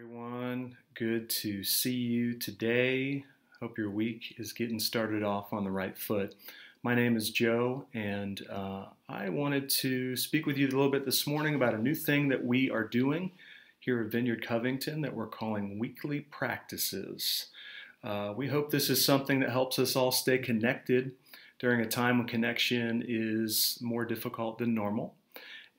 everyone. Good to see you today. Hope your week is getting started off on the right foot. My name is Joe, and uh, I wanted to speak with you a little bit this morning about a new thing that we are doing here at Vineyard Covington that we're calling weekly practices. Uh, we hope this is something that helps us all stay connected during a time when connection is more difficult than normal.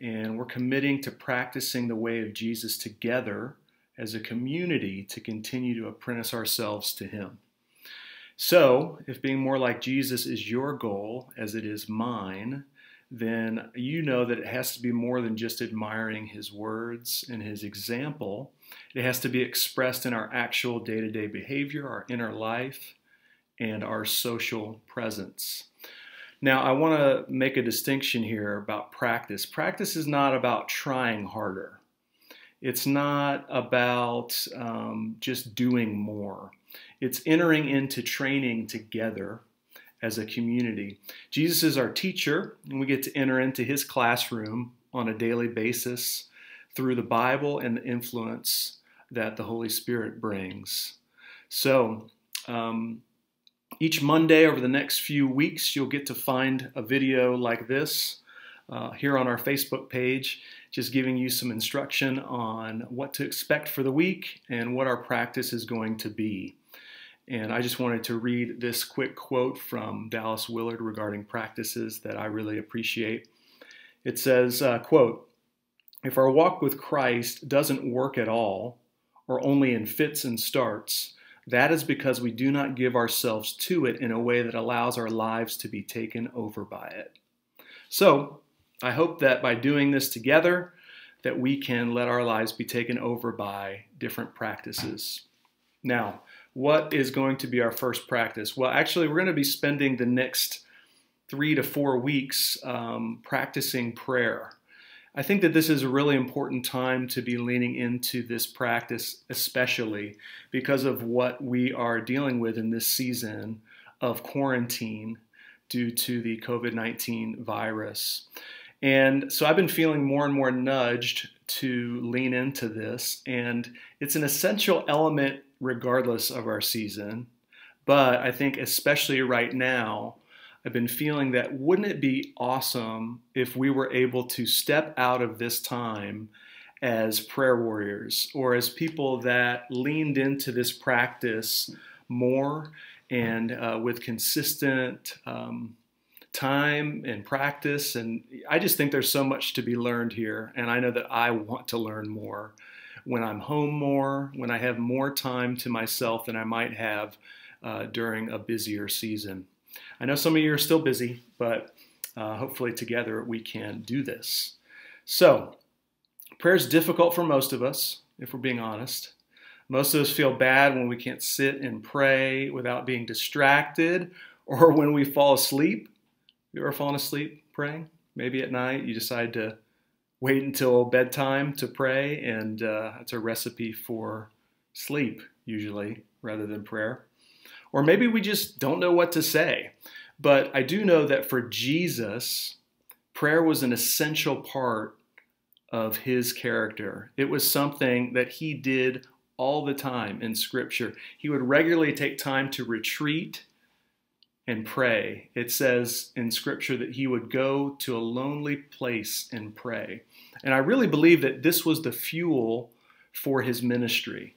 And we're committing to practicing the way of Jesus together as a community to continue to apprentice ourselves to Him. So, if being more like Jesus is your goal, as it is mine, then you know that it has to be more than just admiring His words and His example. It has to be expressed in our actual day to day behavior, our inner life, and our social presence. Now, I want to make a distinction here about practice. Practice is not about trying harder. It's not about um, just doing more. It's entering into training together as a community. Jesus is our teacher, and we get to enter into his classroom on a daily basis through the Bible and the influence that the Holy Spirit brings. So, um, each Monday over the next few weeks, you'll get to find a video like this uh, here on our Facebook page, just giving you some instruction on what to expect for the week and what our practice is going to be. And I just wanted to read this quick quote from Dallas Willard regarding practices that I really appreciate. It says, uh, quote, if our walk with Christ doesn't work at all, or only in fits and starts, that is because we do not give ourselves to it in a way that allows our lives to be taken over by it. So, I hope that by doing this together, that we can let our lives be taken over by different practices. Now, what is going to be our first practice? Well, actually, we're going to be spending the next three to four weeks um, practicing prayer. I think that this is a really important time to be leaning into this practice, especially because of what we are dealing with in this season of quarantine due to the COVID 19 virus. And so I've been feeling more and more nudged to lean into this. And it's an essential element regardless of our season. But I think, especially right now, I've been feeling that wouldn't it be awesome if we were able to step out of this time as prayer warriors or as people that leaned into this practice more and uh, with consistent um, time and practice. And I just think there's so much to be learned here. And I know that I want to learn more when I'm home more, when I have more time to myself than I might have uh, during a busier season. I know some of you are still busy, but uh, hopefully together we can do this. So, prayer is difficult for most of us, if we're being honest. Most of us feel bad when we can't sit and pray without being distracted or when we fall asleep you ever fallen asleep praying? Maybe at night you decide to wait until bedtime to pray, and uh, it's a recipe for sleep, usually, rather than prayer. Or maybe we just don't know what to say. But I do know that for Jesus, prayer was an essential part of his character. It was something that he did all the time in Scripture. He would regularly take time to retreat and pray. It says in Scripture that he would go to a lonely place and pray. And I really believe that this was the fuel for his ministry.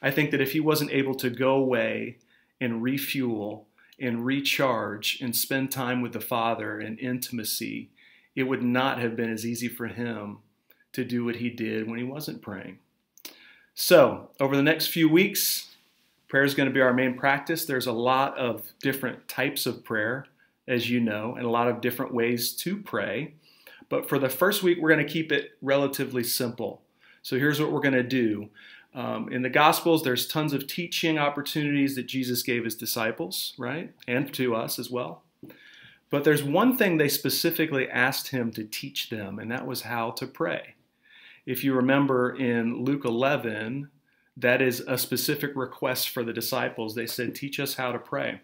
I think that if he wasn't able to go away and refuel and recharge and spend time with the Father in intimacy, it would not have been as easy for him to do what he did when he wasn't praying. So, over the next few weeks, Prayer is going to be our main practice. There's a lot of different types of prayer, as you know, and a lot of different ways to pray. But for the first week, we're going to keep it relatively simple. So here's what we're going to do. Um, in the Gospels, there's tons of teaching opportunities that Jesus gave his disciples, right? And to us as well. But there's one thing they specifically asked him to teach them, and that was how to pray. If you remember in Luke 11, that is a specific request for the disciples. They said, Teach us how to pray.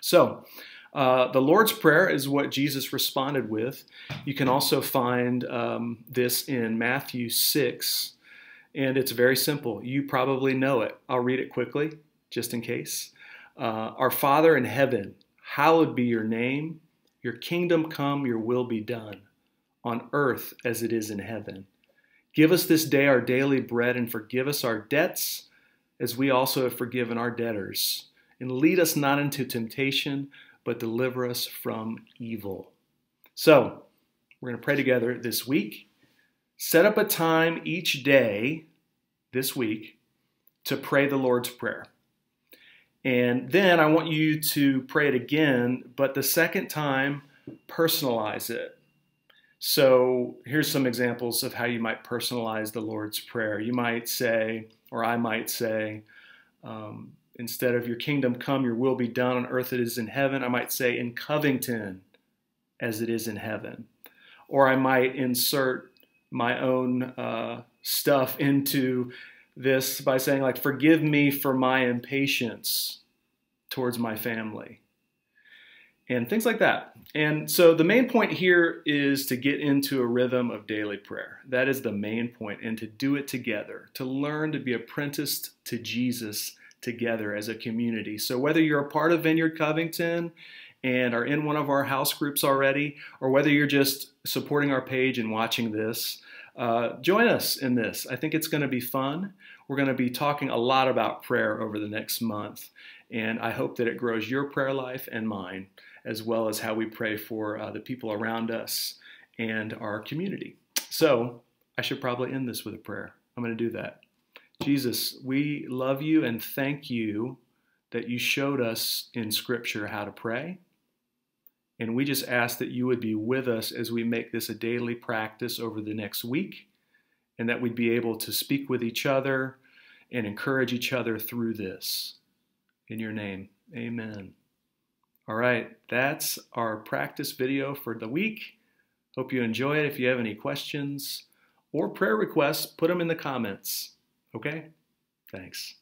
So, uh, the Lord's Prayer is what Jesus responded with. You can also find um, this in Matthew 6. and it's very simple. You probably know it. I'll read it quickly, just in case. Uh, Our Father in heaven, hallowed be your name. Your kingdom come, your will be done, on earth as it is in heaven. Give us this day our daily bread, and forgive us our debts, as we also have forgiven our debtors. And lead us not into temptation, but deliver us from evil. So, we're going to pray together this week. Set up a time each day this week to pray the Lord's Prayer. And then I want you to pray it again, but the second time, personalize it. So here's some examples of how you might personalize the Lord's Prayer. You might say, or I might say, um, instead of your kingdom come, your will be done on earth as it is in heaven, I might say in Covington as it is in heaven. Or I might insert my own uh, stuff into this by saying, like, forgive me for my impatience towards my family. And things like that. And so the main point here is to get into a rhythm of daily prayer. That is the main point, and to do it together, to learn to be apprenticed to Jesus together as a community. So whether you're a part of Vineyard Covington and are in one of our house groups already, or whether you're just supporting our page and watching this, uh, join us in this. I think it's going to be fun. We're going to be talking a lot about prayer over the next month, and I hope that it grows your prayer life and mine, as well as how we pray for uh, the people around us and our community. So I should probably end this with a prayer. I'm going to do that. Jesus, we love you and thank you that you showed us in Scripture how to pray. And we just ask that you would be with us as we make this a daily practice over the next week, and that we'd be able to speak with each other and encourage each other through this. In your name, amen. All right, that's our practice video for the week. Hope you enjoy it. If you have any questions or prayer requests, put them in the comments. Okay? Thanks.